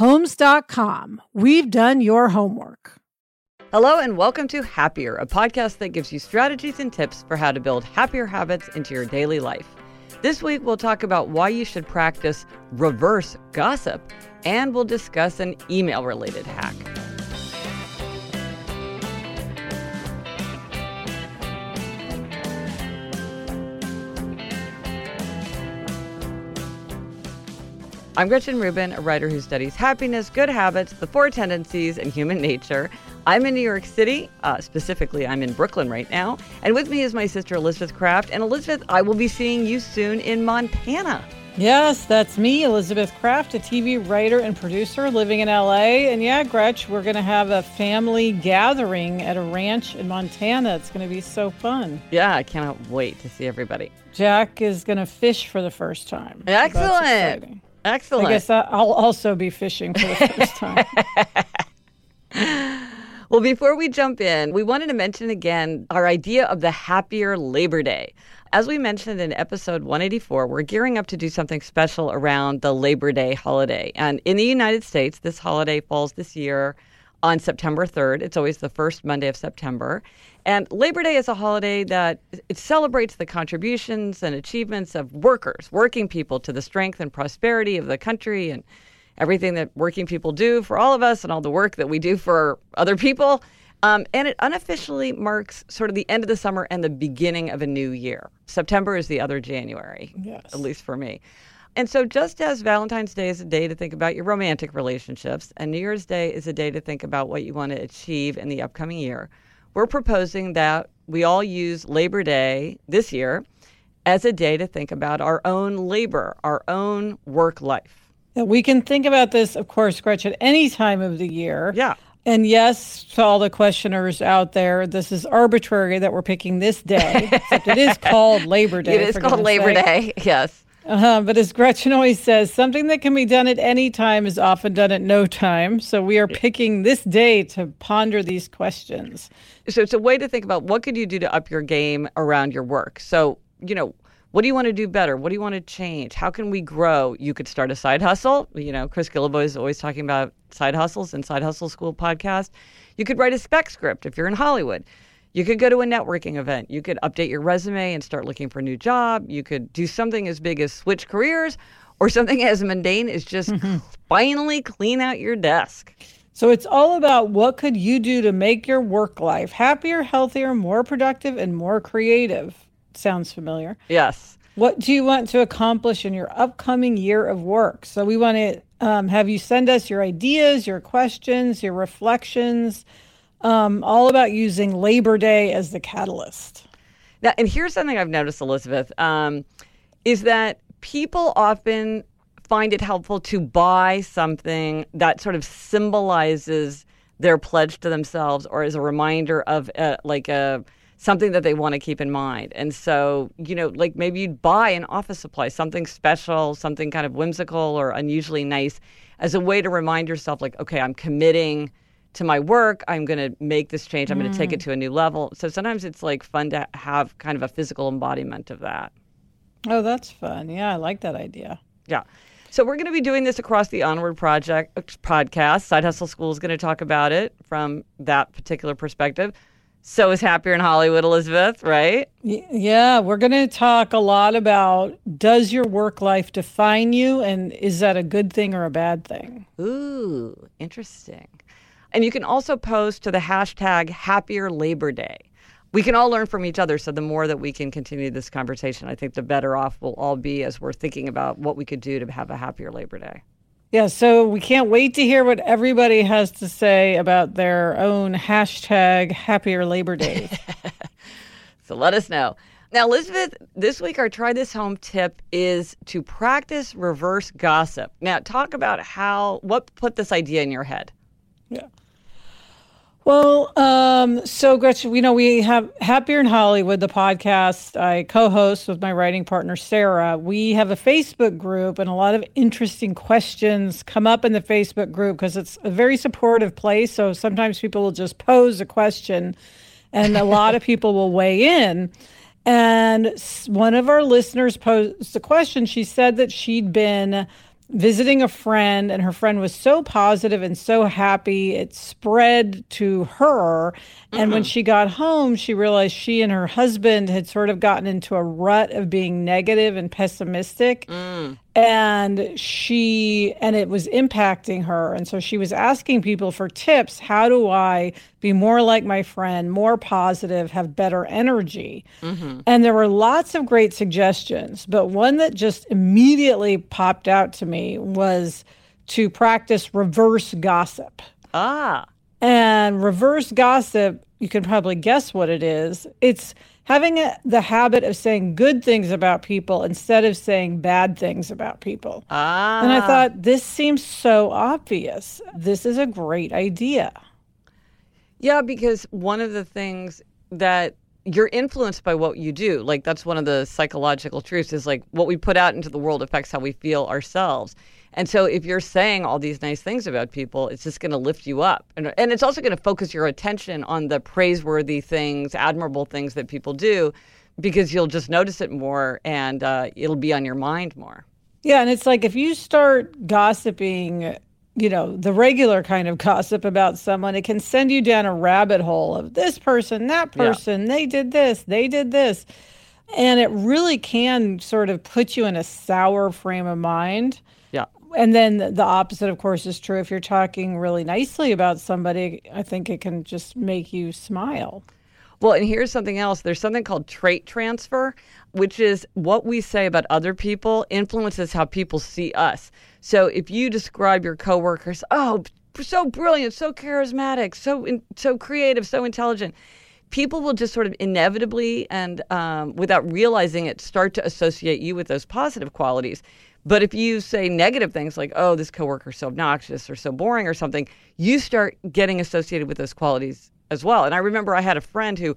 Homes.com. We've done your homework. Hello, and welcome to Happier, a podcast that gives you strategies and tips for how to build happier habits into your daily life. This week, we'll talk about why you should practice reverse gossip, and we'll discuss an email related hack. I'm Gretchen Rubin, a writer who studies happiness, good habits, the four tendencies, and human nature. I'm in New York City. Uh, specifically, I'm in Brooklyn right now. And with me is my sister, Elizabeth Craft. And Elizabeth, I will be seeing you soon in Montana. Yes, that's me, Elizabeth Craft, a TV writer and producer living in LA. And yeah, Gretch, we're going to have a family gathering at a ranch in Montana. It's going to be so fun. Yeah, I cannot wait to see everybody. Jack is going to fish for the first time. Excellent. Excellent. I guess I'll also be fishing for the first time. well, before we jump in, we wanted to mention again our idea of the happier Labor Day. As we mentioned in episode 184, we're gearing up to do something special around the Labor Day holiday. And in the United States, this holiday falls this year on September 3rd. It's always the first Monday of September. And Labor Day is a holiday that it celebrates the contributions and achievements of workers, working people to the strength and prosperity of the country and everything that working people do for all of us and all the work that we do for other people. Um, and it unofficially marks sort of the end of the summer and the beginning of a new year. September is the other January, yes. at least for me. And so, just as Valentine's Day is a day to think about your romantic relationships, and New Year's Day is a day to think about what you want to achieve in the upcoming year, we're proposing that we all use Labor Day this year as a day to think about our own labor, our own work life. We can think about this, of course, Gretchen, any time of the year. Yeah. And yes, to all the questioners out there, this is arbitrary that we're picking this day, except it is called Labor Day. It is called Labor Day, yes. Uh-huh, but as Gretchen always says, something that can be done at any time is often done at no time. So we are picking this day to ponder these questions. So it's a way to think about what could you do to up your game around your work. So, you know, what do you want to do better? What do you want to change? How can we grow? You could start a side hustle. You know, Chris Guillebeau is always talking about side hustles and Side Hustle School podcast. You could write a spec script if you're in Hollywood. You could go to a networking event. You could update your resume and start looking for a new job. You could do something as big as switch careers or something as mundane as just mm-hmm. finally clean out your desk. So it's all about what could you do to make your work life happier, healthier, more productive and more creative. Sounds familiar. Yes. What do you want to accomplish in your upcoming year of work? So we want to um, have you send us your ideas, your questions, your reflections um, all about using Labor Day as the catalyst. Now, and here's something I've noticed, Elizabeth, um, is that people often find it helpful to buy something that sort of symbolizes their pledge to themselves or as a reminder of uh, like a something that they want to keep in mind. And so, you know, like maybe you'd buy an office supply, something special, something kind of whimsical or unusually nice as a way to remind yourself, like, okay, I'm committing to my work. I'm going to make this change. I'm mm. going to take it to a new level. So sometimes it's like fun to have kind of a physical embodiment of that. Oh, that's fun. Yeah, I like that idea. Yeah. So we're going to be doing this across the Onward Project podcast. Side Hustle School is going to talk about it from that particular perspective. So is Happier in Hollywood, Elizabeth, right? Yeah, we're going to talk a lot about does your work life define you and is that a good thing or a bad thing? Ooh, interesting. And you can also post to the hashtag Happier Labor Day. We can all learn from each other. So the more that we can continue this conversation, I think the better off we'll all be as we're thinking about what we could do to have a happier Labor Day. Yeah, so we can't wait to hear what everybody has to say about their own hashtag happier Labor Day. so let us know. Now, Elizabeth, this week our try this home tip is to practice reverse gossip. Now, talk about how, what put this idea in your head? Well, um, so Gretchen, you know, we have Happier in Hollywood, the podcast I co-host with my writing partner Sarah. We have a Facebook group, and a lot of interesting questions come up in the Facebook group because it's a very supportive place. So sometimes people will just pose a question, and a lot of people will weigh in. And one of our listeners posed a question. She said that she'd been visiting a friend, and her friend was so positive and so happy. It spread to her. And mm-hmm. when she got home, she realized she and her husband had sort of gotten into a rut of being negative and pessimistic. Mm and she and it was impacting her. And so she was asking people for tips. How do i be more like my friend more positive have better energy? Mm-hmm. and there were lots of great suggestions but one that just immediately popped out to me was to practice reverse gossip. Ah. And reverse gossip you can probably guess what it is. It's having a, the habit of saying good things about people instead of saying bad things about people. Ah. And I thought, this seems so obvious. This is a great idea. Yeah, because one of the things that you're influenced by what you do. Like, that's one of the psychological truths is like what we put out into the world affects how we feel ourselves. And so if you're saying all these nice things about people, it's just going to lift you up. And, and it's also going to focus your attention on the praiseworthy things, admirable things that people do, because you'll just notice it more and uh, it'll be on your mind more. Yeah. And it's like if you start gossiping, you know, the regular kind of gossip about someone, it can send you down a rabbit hole of this person, that person, yeah. they did this, they did this. And it really can sort of put you in a sour frame of mind Yeah. and then the opposite, of course, is true. If you're talking really nicely about somebody, I think it can just make you smile. Well, and here's something else. There's something called trait transfer, which is what we say about other people influences how people see us. So if you describe your coworkers, oh, so brilliant, so charismatic, so in, so creative, so intelligent, people will just sort of inevitably and um, without realizing it start to associate you with those positive qualities. But if you say negative things like, oh, this coworker's so obnoxious or so boring or something, you start getting associated with those qualities as well. And I remember I had a friend who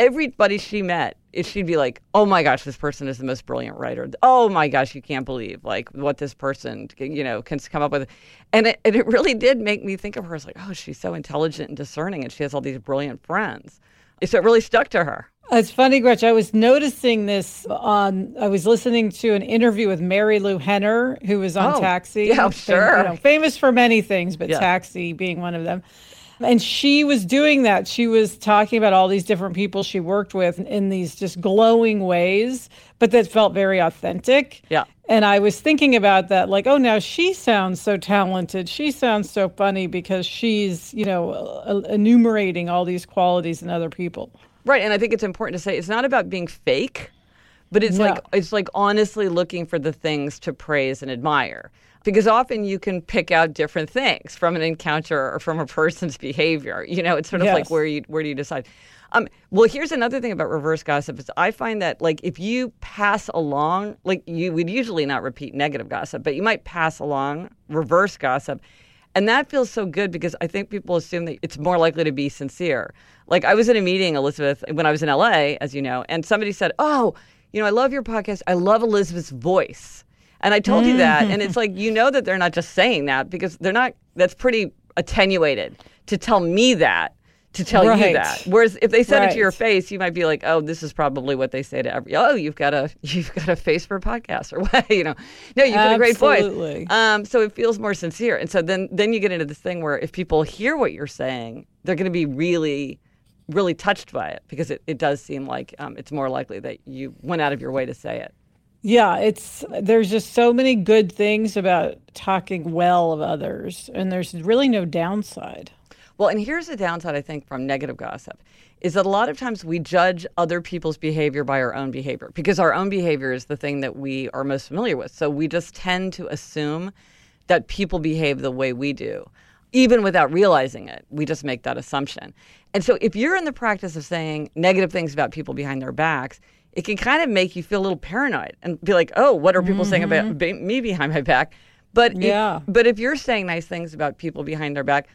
everybody she met, she'd be like, oh my gosh, this person is the most brilliant writer. Oh my gosh, you can't believe like what this person, you know, can come up with. And it, and it really did make me think of her as like, oh, she's so intelligent and discerning and she has all these brilliant friends. So it really stuck to her. It's funny, Gretch. I was noticing this on. I was listening to an interview with Marilu Henner, who was on oh, Taxi. Yeah, sure. You know, famous for many things, but yeah. Taxi being one of them. And she was doing that. She was talking about all these different people she worked with in these just glowing ways, but that felt very authentic. Yeah. And I was thinking about that, like, oh, now she sounds so talented. She sounds so funny because she's, you know, uh, uh, enumerating all these qualities in other people. Right, and I think it's important to say it's not about being fake, but it's no. like it's like honestly looking for the things to praise and admire. Because often you can pick out different things from an encounter or from a person's behavior. You know, it's sort of yes. like where you where do you decide? Um, well, here's another thing about reverse gossip is I find that like if you pass along, like you would usually not repeat negative gossip, but you might pass along reverse gossip And that feels so good because I think people assume that it's more likely to be sincere. Like I was in a meeting, Elizabeth, when I was in LA, as you know, and somebody said, Oh, you know, I love your podcast. I love Elizabeth's voice. And I told you that. And it's like, you know that they're not just saying that because they're not, that's pretty attenuated to tell me that to tell right. you that. Whereas if they said right. it to your face, you might be like, "Oh, this is probably what they say to every. Oh, you've got a you've got a face for a podcast, or what? you know, no, you've got a great voice. Um, so it feels more sincere. And so then then you get into this thing where if people hear what you're saying, they're going to be really really touched by it because it, it does seem like um, it's more likely that you went out of your way to say it. Yeah, it's there's just so many good things about talking well of others, and there's really no downside. Well, and here's the downside, I think, from negative gossip is that a lot of times we judge other people's behavior by our own behavior because our own behavior is the thing that we are most familiar with. So we just tend to assume that people behave the way we do, even without realizing it. We just make that assumption. And so if you're in the practice of saying negative things about people behind their backs, it can kind of make you feel a little paranoid and be like, oh, what are people mm-hmm. saying about mm-hmm. me behind my back? But yeah. If, but if you're saying nice things about people behind their back,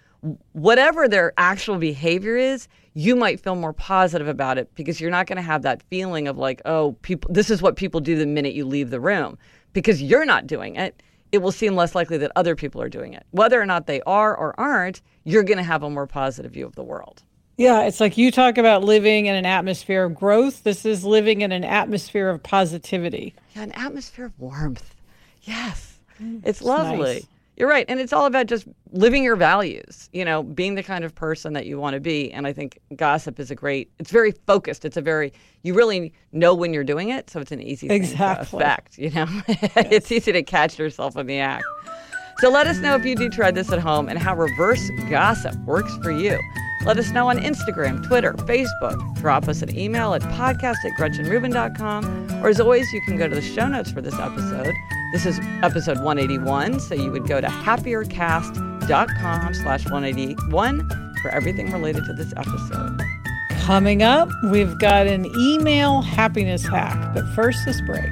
whatever their actual behavior is, you might feel more positive about it because you're not going to have that feeling of like, oh, people, this is what people do the minute you leave the room because you're not doing it. It will seem less likely that other people are doing it. Whether or not they are or aren't, you're going to have a more positive view of the world. Yeah, it's like you talk about living in an atmosphere of growth. This is living in an atmosphere of positivity. Yeah, an atmosphere of warmth. Yes. Mm, it's, lovely. Nice. You're right. And it's all about just living your values, you know, being the kind of person that you want to be. And I think gossip is a great, it's very focused. It's a very, you really know when you're doing it. So it's an easy exactly. thing to affect, you know? Yes. it's easy to catch yourself in the act. So let us know if you do try this at home and how reverse gossip works for you. Let us know on Instagram, Twitter, Facebook. Drop us an email at podcast at gretchenrubin.com. Or as always, you can go to the show notes for this episode this is episode 181, so you would go to happiercast.com slash 181 for everything related to this episode. Coming up, we've got an email happiness hack, but first this break.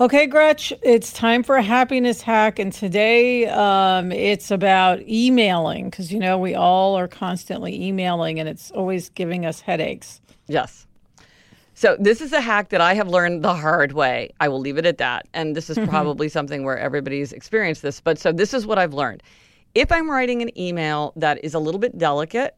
Okay, Gretch, it's time for a happiness hack. And today um, it's about emailing because, you know, we all are constantly emailing and it's always giving us headaches. Yes. So, this is a hack that I have learned the hard way. I will leave it at that. And this is probably something where everybody's experienced this. But so, this is what I've learned. If I'm writing an email that is a little bit delicate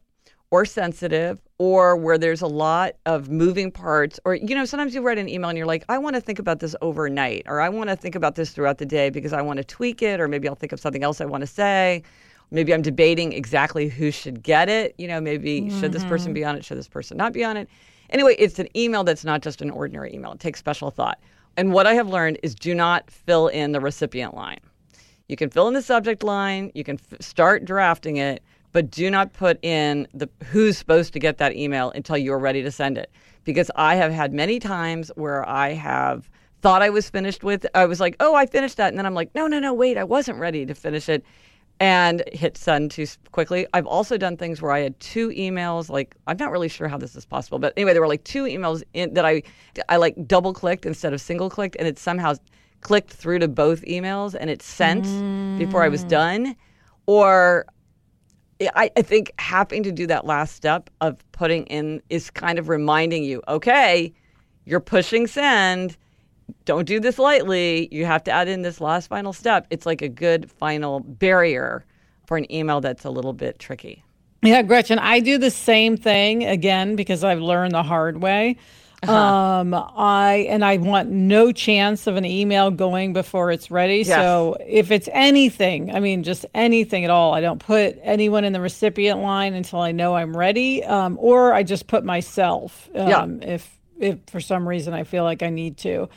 or sensitive or where there's a lot of moving parts or you know sometimes you write an email and you're like i want to think about this overnight or i want to think about this throughout the day because i want to tweak it or maybe i'll think of something else i want to say. Maybe i'm debating exactly who should get it you know maybe mm-hmm. should this person be on it should this person not be on it. Anyway it's an email that's not just an ordinary email. It takes special thought. And what i have learned is do not fill in the recipient line. You can fill in the subject line. You can f- start drafting it but do not put in the who's supposed to get that email until you're ready to send it. Because I have had many times where I have thought I was finished with, I was like, oh, I finished that. And then I'm like, no, no, no, wait, I wasn't ready to finish it and hit send too quickly. I've also done things where I had two emails. Like I'm not really sure how this is possible, but anyway, there were like two emails in, that I I like double clicked instead of single clicked, and it somehow clicked through to both emails and it sent mm. before I was done. Or I, I think having to do that last step of putting in is kind of reminding you, okay, you're pushing send. Don't do this lightly. You have to add in this last final step. It's like a good final barrier for an email that's a little bit tricky. Yeah, Gretchen, I do the same thing again because I've learned the hard way. Uh-huh. Um, I and I want no chance of an email going before it's ready. Yes. So if it's anything, I mean, just anything at all, I don't put anyone in the recipient line until I know I'm ready, um, or I just put myself um, yeah. if if for some reason I feel like I need to.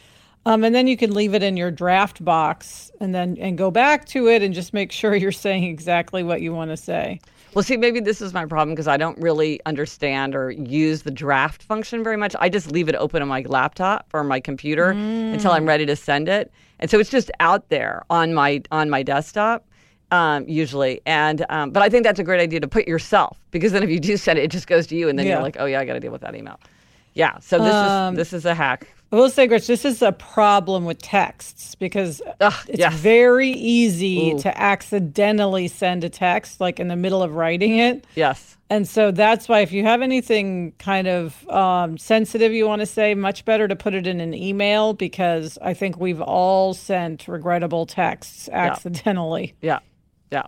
Um, and then you can leave it in your draft box and then and go back to it and just make sure you're saying exactly what you want to say. Well, see, maybe this is my problem because I don't really understand or use the draft function very much. I just leave it open on my laptop or my computer mm. until I'm ready to send it, and so it's just out there on my on my desktop. Um, usually. And um, but I think that's a great idea to put yourself because then if you do send it, it just goes to you, and then yeah. you're like, oh yeah, I got to deal with that email. Yeah. So this um, is this is a hack. I will say, Gretch, this is a problem with texts because Ugh, it's very easy Ooh. to accidentally send a text like in the middle of writing it. Yes. And so that's why if you have anything kind of um, sensitive you want to say, much better to put it in an email because I think we've all sent regrettable texts accidentally. Yeah. Yeah.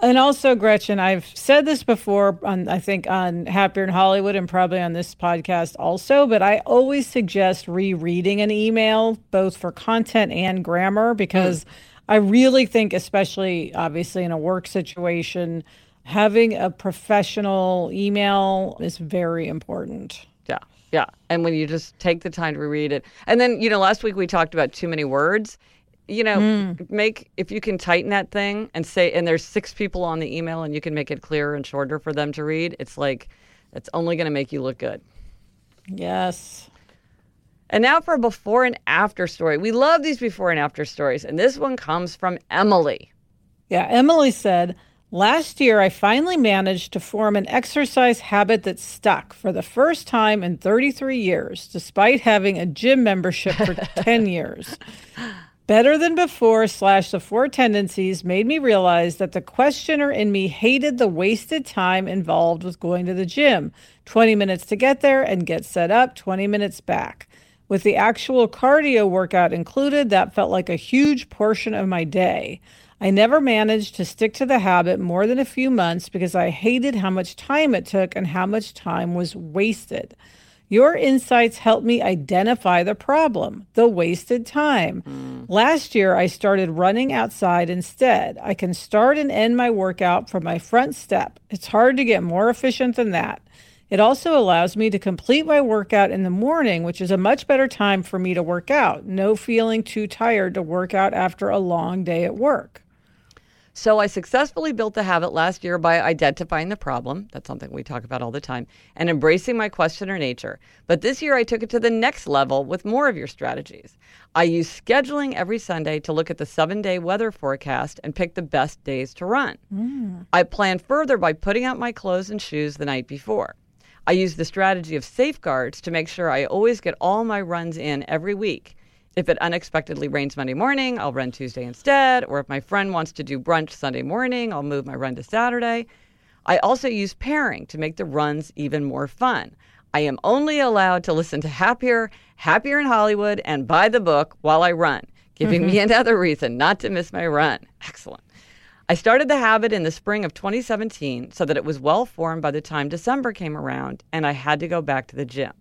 And also, Gretchen, I've said this before on, I think, on Happier in Hollywood and probably on this podcast also, but I always suggest rereading an email, both for content and grammar, because mm. I really think, especially obviously in a work situation, having a professional email is very important. Yeah. Yeah. And when you just take the time to reread it. And then, you know, last week we talked about too many words you know, mm. make if you can tighten that thing and say, and there's six people on the email, and you can make it clearer and shorter for them to read. It's like it's only going to make you look good. Yes. And now for a before and after story. We love these before and after stories, and this one comes from Emily. Yeah, Emily said, Last year, I finally managed to form an exercise habit that stuck for the first time in 33 years, despite having a gym membership for 10 years. Better Than Before slash The Four Tendencies made me realize that the questioner in me hated the wasted time involved with going to the gym 20 minutes to get there and get set up, 20 minutes back. With the actual cardio workout included, that felt like a huge portion of my day. I never managed to stick to the habit more than a few months because I hated how much time it took and how much time was wasted. Your insights helped me identify the problem, the wasted time. Mm. Last year, I started running outside instead. I can start and end my workout from my front step. It's hard to get more efficient than that. It also allows me to complete my workout in the morning, which is a much better time for me to work out. No feeling too tired to work out after a long day at work. So I successfully built the habit last year by identifying the problem. That's something we talk about all the time, and embracing my questioner nature. But this year I took it to the next level with more of your strategies. I use scheduling every Sunday to look at the seven day weather forecast and pick the best days to run. Mm. I plan further by putting out my clothes and shoes the night before. I use the strategy of safeguards to make sure I always get all my runs in every week If it unexpectedly rains Monday morning, I'll run Tuesday instead. Or if my friend wants to do brunch Sunday morning, I'll move my run to Saturday. I also use pairing to make the runs even more fun. I am only allowed to listen to Happier, Happier in Hollywood, and By the Book while I run, giving me mm-hmm. another reason not to miss my run. Excellent. I started the habit in the spring of 2017 so that it was well formed by the time December came around and I had to go back to the gym.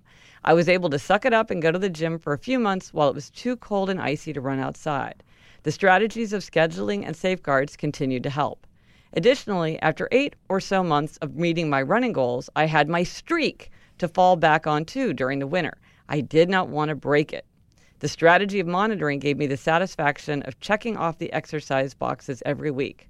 I was able to suck it up and go to the gym for a few months while it was too cold and icy to run outside. The strategies of scheduling and safeguards continued to help. Additionally, after eight or so months of meeting my running goals, I had my streak to fall back on too during the winter. I did not want to break it. The strategy of monitoring gave me the satisfaction of checking off the exercise boxes every week.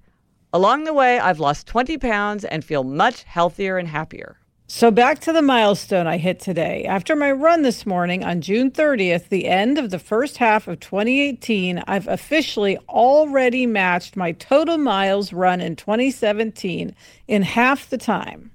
Along the way, I've lost 20 pounds and feel much healthier and happier. So, back to the milestone I hit today. After my run this morning on June 30th, the end of the first half of 2018, I've officially already matched my total miles run in 2017 in half the time.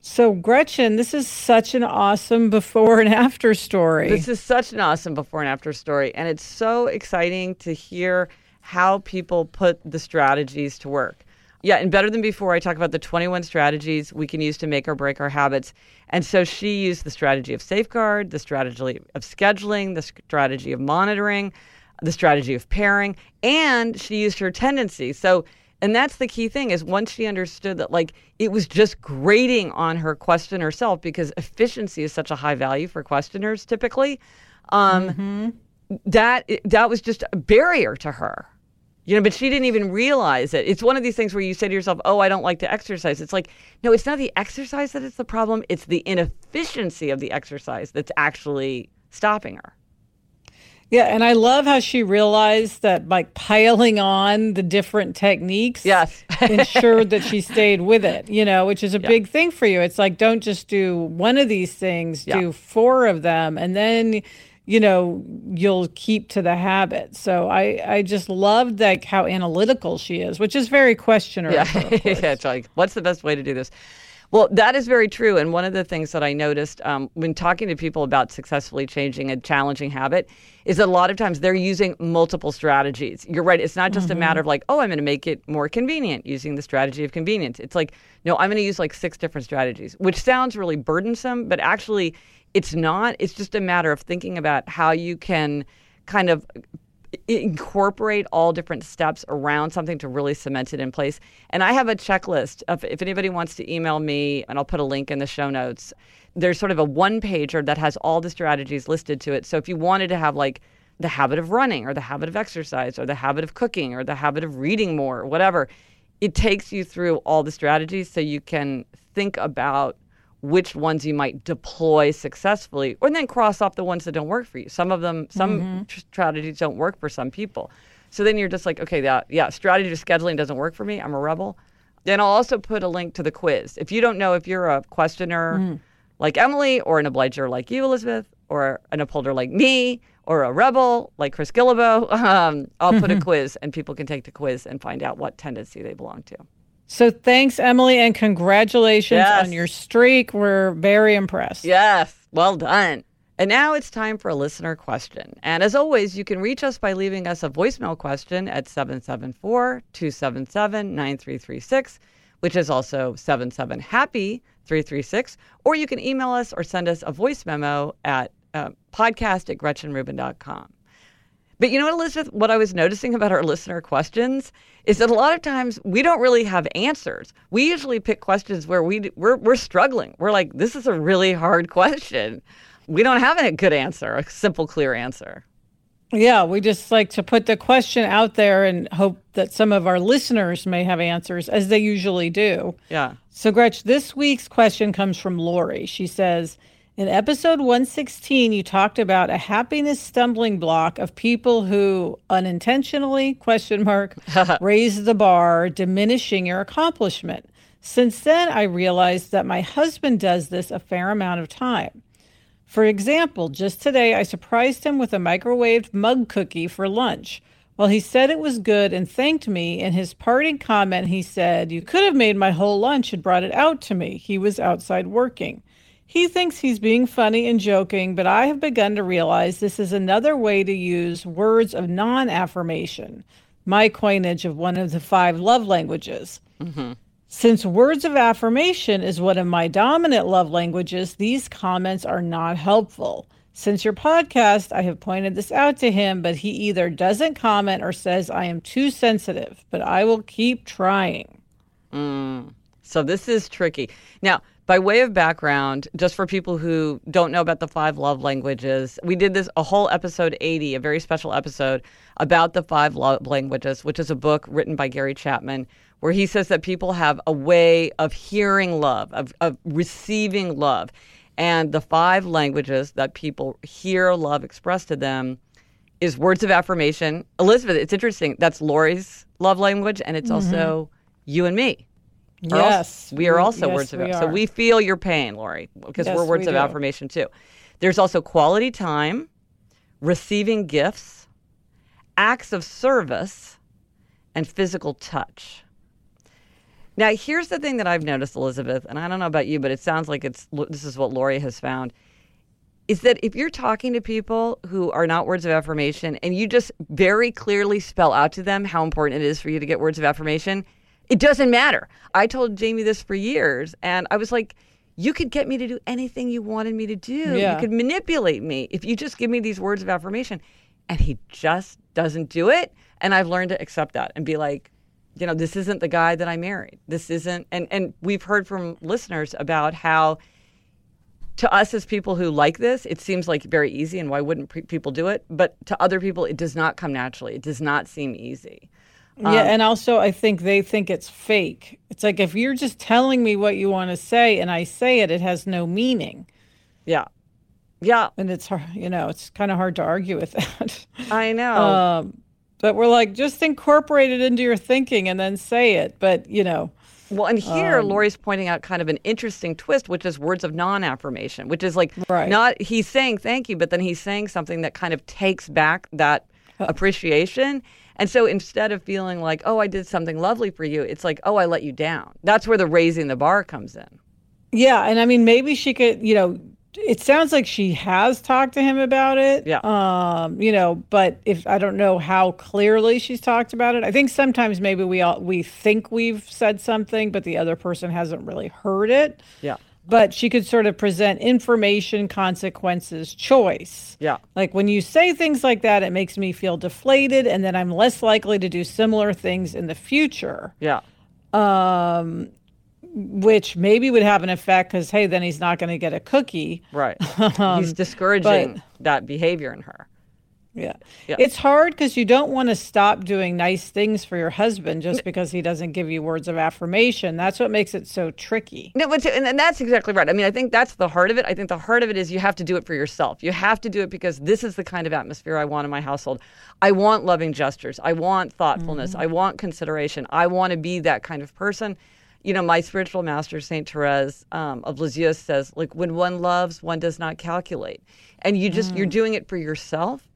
So, Gretchen, this is such an awesome before and after story. This is such an awesome before and after story. And it's so exciting to hear how people put the strategies to work. Yeah, and better than before, I talk about the 21 strategies we can use to make or break our habits. And so she used the strategy of safeguard, the strategy of scheduling, the strategy of monitoring, the strategy of pairing, and she used her tendency. So and that's the key thing is once she understood that like it was just grating on her question herself because efficiency is such a high value for questioners typically um, mm-hmm. that that was just a barrier to her you know but she didn't even realize it it's one of these things where you say to yourself oh i don't like to exercise it's like no it's not the exercise that is the problem it's the inefficiency of the exercise that's actually stopping her yeah, and I love how she realized that by piling on the different techniques, yes, ensured that she stayed with it. You know, which is a yeah. big thing for you. It's like don't just do one of these things, yeah. do four of them, and then you know you'll keep to the habit. So I I just loved like how analytical she is, which is very questionable. Yeah, yeah. It's like what's the best way to do this? Well, that is very true. And one of the things that I noticed um, when talking to people about successfully changing a challenging habit is that a lot of times they're using multiple strategies. You're right. It's not just mm-hmm. a matter of like, oh, I'm going to make it more convenient using the strategy of convenience. It's like, no, I'm going to use like six different strategies, which sounds really burdensome, but actually it's not. It's just a matter of thinking about how you can kind of incorporate all different steps around something to really cement it in place. And I have a checklist of if anybody wants to email me, and I'll put a link in the show notes. There's sort of a one pager that has all the strategies listed to it. So if you wanted to have like the habit of running or the habit of exercise or the habit of cooking or the habit of reading more, or whatever, it takes you through all the strategies so you can think about which ones you might deploy successfully, or then cross off the ones that don't work for you. Some of them, some mm-hmm. strategies don't work for some people. So then you're just like, okay, that yeah, strategy of scheduling doesn't work for me. I'm a rebel. Then I'll also put a link to the quiz. If you don't know if you're a questioner mm. like Emily, or an obliger like you, Elizabeth, or an upholder like me, or a rebel like Chris Guillebeau, um, I'll put a quiz and people can take the quiz and find out what tendency they belong to. So thanks, Emily, and congratulations yes. on your streak. We're very impressed. Yes, well done. And now it's time for a listener question. And as always, you can reach us by leaving us a voicemail question at 774 277 9336, which is also 77 Happy 336. Or you can email us or send us a voice memo at uh, podcast at gretchenrubin.com. But you know what, Elizabeth? What I was noticing about our listener questions is that a lot of times we don't really have answers. We usually pick questions where we we're, we're struggling. We're like, this is a really hard question. We don't have a good answer, a simple, clear answer. Yeah, we just like to put the question out there and hope that some of our listeners may have answers, as they usually do. Yeah. So, Gretch, this week's question comes from Lori. She says, in episode 116, you talked about a happiness stumbling block of people who unintentionally, question mark, raise the bar, diminishing your accomplishment. Since then, I realized that my husband does this a fair amount of time. For example, just today, I surprised him with a microwaved mug cookie for lunch. While he said it was good and thanked me, in his parting comment, he said, You could have made my whole lunch and brought it out to me. He was outside working. He thinks he's being funny and joking, but I have begun to realize this is another way to use words of non affirmation, my coinage of one of the five love languages. Mm-hmm. Since words of affirmation is one of my dominant love languages, these comments are not helpful. Since your podcast, I have pointed this out to him, but he either doesn't comment or says I am too sensitive, but I will keep trying. Mm. So this is tricky. Now, by way of background, just for people who don't know about the five love languages, we did this a whole episode 80, a very special episode about the five love languages, which is a book written by Gary Chapman where he says that people have a way of hearing love, of, of receiving love. And the five languages that people hear love expressed to them is words of affirmation. Elizabeth, it's interesting. That's Lori's love language, and it's mm-hmm. also you and me. Yes. Also, we are also yes, words of affirmation. So we feel your pain, Lori, because yes, we're words we of affirmation too. There's also quality time, receiving gifts, acts of service, and physical touch. Now, here's the thing that I've noticed, Elizabeth, and I don't know about you, but it sounds like it's this is what Lori has found is that if you're talking to people who are not words of affirmation and you just very clearly spell out to them how important it is for you to get words of affirmation, it doesn't matter. I told Jamie this for years, and I was like, you could get me to do anything you wanted me to do. Yeah. You could manipulate me if you just give me these words of affirmation. And he just doesn't do it. And I've learned to accept that and be like, you know, this isn't the guy that I married. This isn't, and, and we've heard from listeners about how to us as people who like this, it seems like very easy and why wouldn't pre- people do it? But to other people, it does not come naturally. It does not seem easy. Yeah, um, and also I think they think it's fake. It's like if you're just telling me what you want to say and I say it, it has no meaning. Yeah. Yeah. And it's hard, you know, it's kind of hard to argue with that. I know. Um, but we're like, just incorporate it into your thinking and then say it. But, you know. Well, and here um, Lori's pointing out kind of an interesting twist, which is words of non affirmation, which is like right. not, he's saying thank you, but then he's saying something that kind of takes back that appreciation. And so instead of feeling like, oh, I did something lovely for you, it's like, oh, I let you down. That's where the raising the bar comes in. Yeah. And I mean, maybe she could, you know, it sounds like she has talked to him about it. Yeah. Um, you know, but if I don't know how clearly she's talked about it. I think sometimes maybe we all we think we've said something, but the other person hasn't really heard it. Yeah. But she could sort of present information, consequences, choice. Yeah. Like when you say things like that, it makes me feel deflated, and then I'm less likely to do similar things in the future. Yeah. Um, which maybe would have an effect because hey then he's not going to get a cookie right um, he's discouraging but, that behavior in her yeah, yeah. it's hard because you don't want to stop doing nice things for your husband just because he doesn't give you words of affirmation. That's what makes it so tricky. No but and that's exactly right. I mean i think that's the heart of it. I think the heart of it is you have to do it for yourself. You have to do it because this is the kind of atmosphere i want in my household. I want loving gestures. I want thoughtfulness. Mm-hmm. i want consideration. I want to be that kind of person. You know, my spiritual master, Saint Therese um, of Lisieux, says, like, when one loves, one does not calculate, and you just mm. you're doing it for yourself,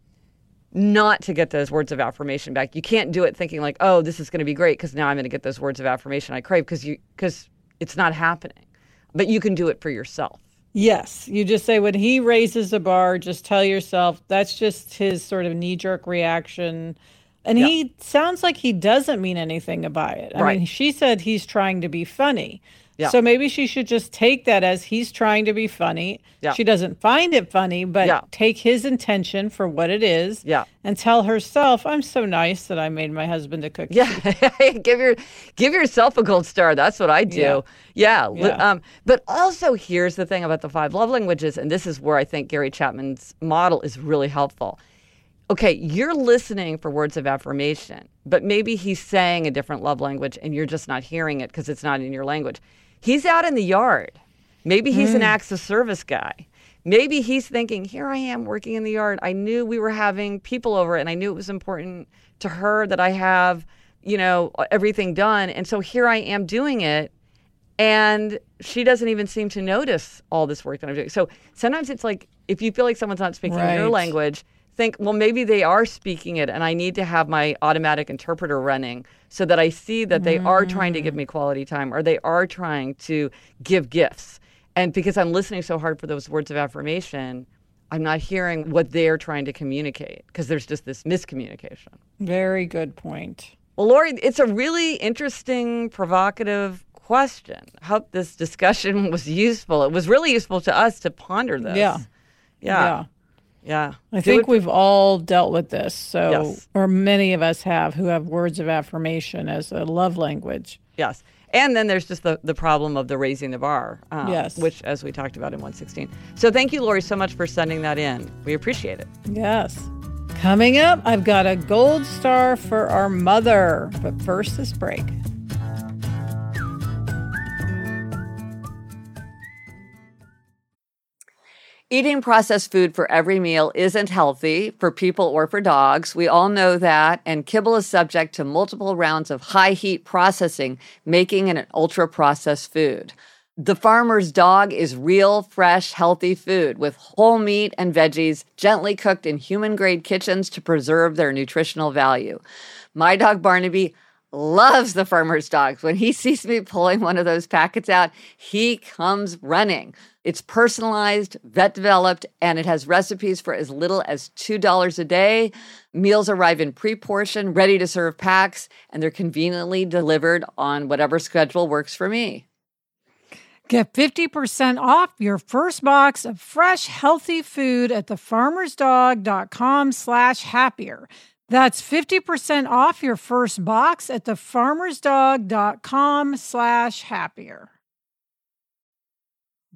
not to get those words of affirmation back. You can't do it thinking like, oh, this is going to be great because now I'm going to get those words of affirmation I crave because you because it's not happening, but you can do it for yourself. Yes, you just say when he raises the bar, just tell yourself that's just his sort of knee jerk reaction and yeah. he sounds like he doesn't mean anything by it. I right. mean, she said he's trying to be funny. Yeah. So maybe she should just take that as he's trying to be funny. Yeah. She doesn't find it funny, but yeah. take his intention for what it is. Yeah. And tell herself, I'm so nice that I made my husband a cookie. Yeah. give your give yourself a gold star. That's what I do. Yeah. yeah. Um, but also here's the thing about the five love languages, and this is where I think Gary Chapman's model is really helpful okay, you're listening for words of affirmation, but maybe he's saying a different love language and you're just not hearing it because it's not in your language. He's out in the yard. Maybe he's mm. an acts of service guy. Maybe he's thinking, here I am working in the yard. I knew we were having people over and I knew it was important to her that I have, you know, everything done. And so here I am doing it. And she doesn't even seem to notice all this work that I'm doing. So sometimes it's like if you feel like someone's not speaking right. your language, think, well, maybe they are speaking it and I need to have my automatic interpreter running so that I see that they mm. are trying to give me quality time or they are trying to give gifts. And because I'm listening so hard for those words of affirmation, I'm not hearing what they're trying to communicate because there's just this miscommunication. Very good point. Well, Lori, it's a really interesting, provocative question. I hope this discussion was useful. It was really useful to us to ponder this. Yeah. Yeah. Yeah. Yeah. I think it- we've all dealt with this. So, Yes. or many of us have who have words of affirmation as a love language. Yes. And then there's just the, the problem of the raising the bar, um, Yes. which, as we talked about in 116. So thank you, Lori, so much for sending that in. We appreciate it. Yes. Coming up, I've got a gold star for our mother. But first, this break. Eating processed food for every meal isn't healthy for people or for dogs. We all know that. And kibble is subject to multiple rounds of high heat processing, making it an ultra processed food. The farmer's dog is real, fresh, healthy food with whole meat and veggies gently cooked in human grade kitchens to preserve their nutritional value. My dog Barnaby loves the farmer's dogs. When he sees me pulling one of those packets out, he comes running. It's personalized, vet developed, and it has recipes for as little as $2 a day. Meals arrive in pre portion, ready to serve packs, and they're conveniently delivered on whatever schedule works for me. Get 50% off your first box of fresh, healthy food at thefarmersdog.com slash happier. That's 50% off your first box at thefarmersdog.com slash happier.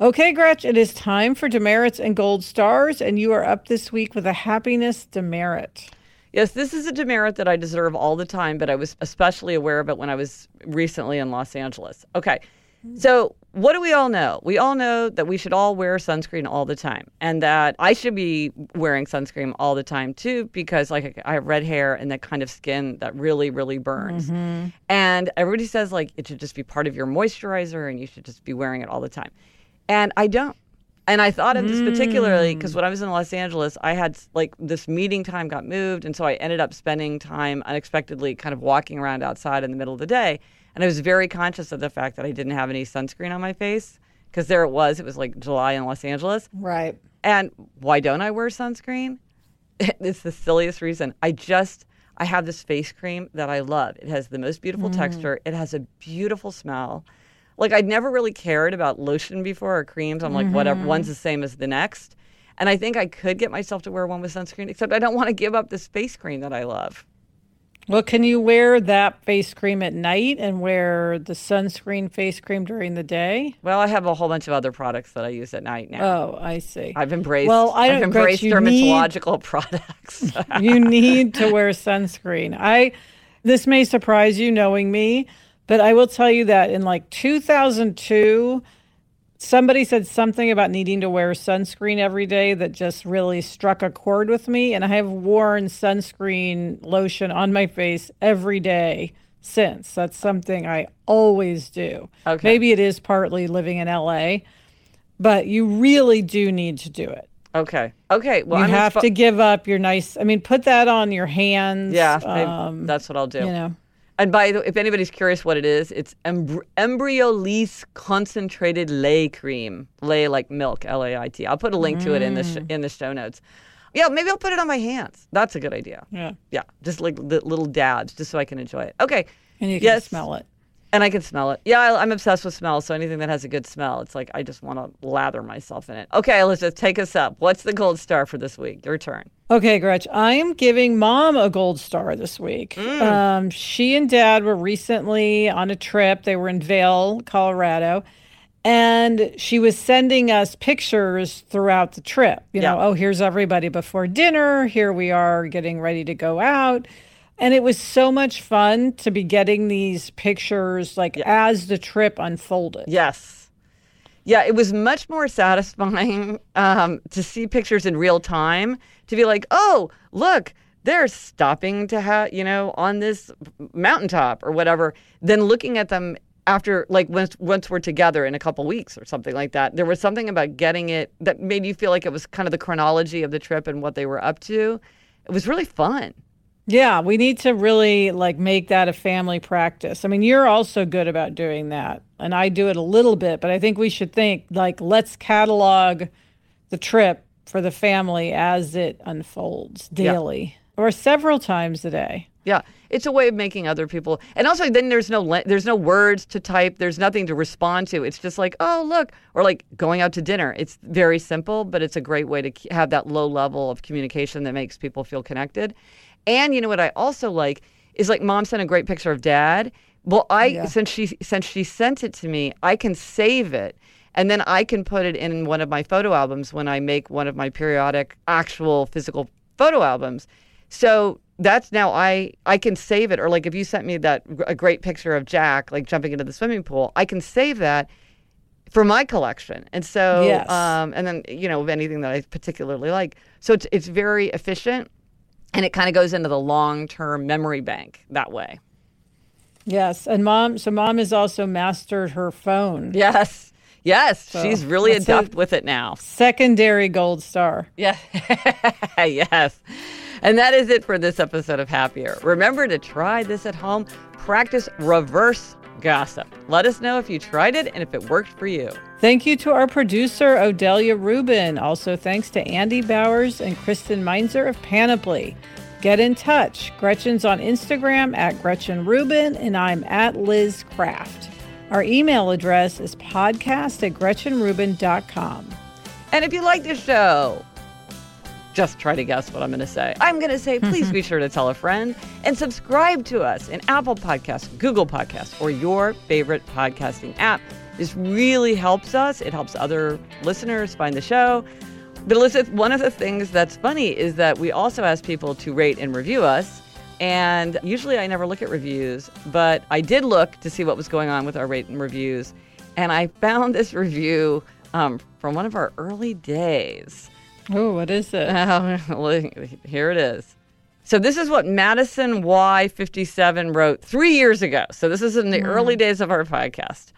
Okay, Gretch, it is time for demerits and gold stars, and you are up this week with a happiness demerit. Yes, this is a demerit that I deserve all the time, but I was especially aware of it when I was recently in Los Angeles. Okay. Mm. So, what do we all know? We all know that we should all wear sunscreen all the time and that I should be wearing sunscreen all the time too because like I have red hair and that kind of skin that really really burns. Mm-hmm. And everybody says like it should just be part of your moisturizer and you should just be wearing it all the time. And I don't. And I thought of this particularly hmm. because when I was in Los Angeles, I had like this meeting time got moved. And so I ended up spending time unexpectedly kind of walking around outside in the middle of the day. And I was very conscious of the fact that I didn't have any sunscreen on my face because there it was. It was like July in Los Angeles. Right. And why don't I wear sunscreen? It's the silliest reason. I just I have this face cream that I love. It has the most beautiful hmm. texture. It has a beautiful smell. Like I'd never really cared about lotion before or creams. I'm like whatever, mm-hmm. one's the same as the next. And I think I could get myself to wear one with sunscreen, except I don't want to give up this face cream that I love. Well, can you wear that face cream at night and wear the sunscreen face cream during the day? Well, I have a whole bunch of other products that I use at night now. Oh, I see. I've embraced. Well, I Gretch, embraced you need- dermatological products. you need to wear sunscreen. I this may surprise you knowing me, but I will tell you that in like 2002 somebody said something about needing to wear sunscreen every day that just really struck a chord with me and I have worn sunscreen lotion on my face every day since. That's something I always do. Okay. Maybe it is partly living in LA, but you really do need to do it. okay. Okay. Well, You I'm have to give up your nice. I mean, put that on your hands. Yeah, um, that's what I'll do. you know. And by the way, if anybody's curious what it is, it's embry- Embryolisse concentrated lait cream. Lait like milk, L A I T. I'll put a link to it in the sh- Mm. in the show notes. Yeah, maybe I'll put it on my hands. That's a good idea. Yeah, Yeah, just like the little dabs, just so I can enjoy it. Okay. and you can Yes. smell it. And I can smell it. Yeah, I, I'm obsessed with smell. So anything that has a good smell, it's like I just want to lather myself in it. Okay, Elizabeth, take us up. What's the gold star for this week? Your turn. Okay, Gretch, I am giving mom a gold star this week. Mm. Um, she and dad were recently on a trip. They were in Vail, Colorado. And she was sending us pictures throughout the trip. You know, oh, here's everybody before dinner. Here we are getting ready to go out. And it was so much fun to be getting these pictures like as the trip unfolded. Yes. Yeah, it was much more satisfying um, to see pictures in real time, to be like, oh, look, they're stopping to have, you know, on this mountaintop or whatever, than looking at them after, like, once, once we're together in a couple weeks or something like that. There was something about getting it that made you feel like it was kind of the chronology of the trip and what they were up to. It was really fun. Yeah, we need to really like make that a family practice. I mean, you're also good about doing that, and I do it a little bit, but I think we should think like let's catalog the trip for the family as it unfolds daily or several times a day. Yeah, it's a way of making other people, and also then there's no le- there's no words to type. There's nothing to respond to. It's just like, oh look, or like going out to dinner. It's very simple, but it's a great way to have that low level of communication that makes people feel connected. And you know what I also like is like mom sent a great picture of dad. Well, I since she since she sent it to me, I can save it. And then I can put it in one of my photo albums when I make one of my periodic actual physical photo albums. So that's now I I can save it or like if you sent me that a great picture of Jack like jumping into the swimming pool, I can save that for my collection. And so Yes. um and then you know of anything that I particularly like. So it's it's very efficient and it kind of goes into the long-term memory bank that way. Yes, and mom. So mom has also mastered her phone. Yes. Yes, she's really adept with it now. Secondary gold star. Yeah. yes. And that is it for this episode of Happier. Remember to try this at home. Practice reverse gossip. Let us know if you tried it and if it worked for you. Thank you to our producer, Odelia Rubin. Also, thanks to Andy Bowers and Kristen Meinzer of Panoply. Get in touch. Gretchen's on Instagram at Gretchen Rubin, and I'm at Liz Craft. Our email address is podcast at gretchenrubin.com. And if you like the show, just try to guess what I'm going to say. I'm going to say, please be sure to tell a friend and subscribe to us in Apple Podcasts, Google Podcasts, or your favorite podcasting app. This really helps us. It helps other listeners find the show. But Elizabeth, one of the things that's funny is that we also ask people to rate and review us. And usually I never look at reviews, but I did look to see what was going on with our rate and reviews. And I found this review um, from one of our early days. Oh, what is it? Here it is. So this is what Madison Y57 wrote three years ago. So this is in the early days of our podcast.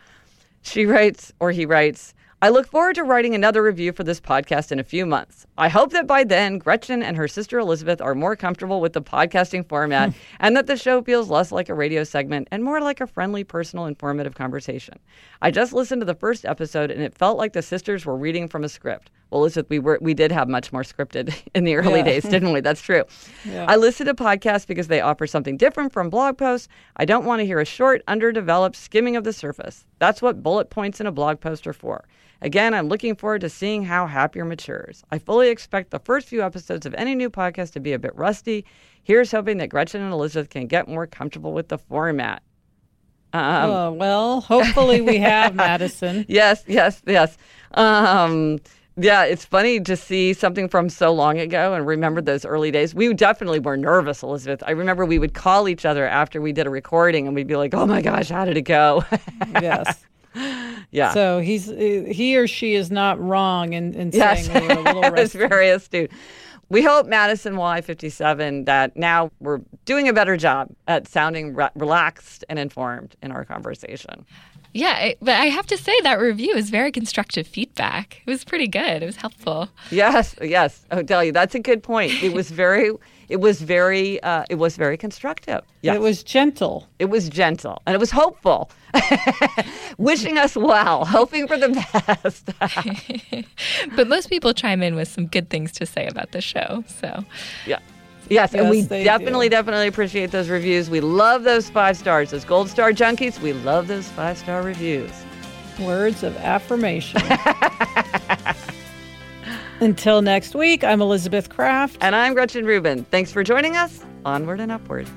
She writes, or he writes, I look forward to writing another review for this podcast in a few months. I hope that by then, Gretchen and her sister Elizabeth are more comfortable with the podcasting format and that the show feels less like a radio segment and more like a friendly, personal, informative conversation. I just listened to the first episode and it felt like the sisters were reading from a script. Well, Elizabeth, we were we did have much more scripted in the early Yeah. days, didn't we? That's true. I listen to podcasts because they offer something different from blog posts. I don't want to hear a short, underdeveloped skimming of the surface. That's what bullet points in a blog post are for. Again, I'm looking forward to seeing how Happier matures. I fully expect the first few episodes of any new podcast to be a bit rusty. Here's hoping that Gretchen and Elizabeth can get more comfortable with the format. Um, oh, well, hopefully we have, Madison. Yes, yes, yes. Um, yeah, it's funny to see something from so long ago and remember those early days. We definitely were nervous, Elizabeth. I remember we would call each other after we did a recording and we'd be like, oh my gosh, how did it go? Yes. yeah. So he's he or she is not wrong in, in yes, saying we were a little it was very astute. We hope Madison Y57 that now we're doing a better job at sounding re- relaxed and informed in our conversation. Yeah, but I have to say that review is very constructive feedback. It was pretty good. It was helpful. Yes, yes. I'll tell you, that's a good point. It was very, it was very, uh, it was very constructive. Yes. It was gentle. It was gentle and it was hopeful, wishing us well, hoping for the best. But most people chime in with some good things to say about the show. So yeah. Yes, and we definitely, do. definitely appreciate those reviews. We love those five stars. Those gold star junkies, we love those five star reviews. Words of affirmation. Until next week, I'm Elizabeth Craft. And I'm Gretchen Rubin. Thanks for joining us. Onward and upward.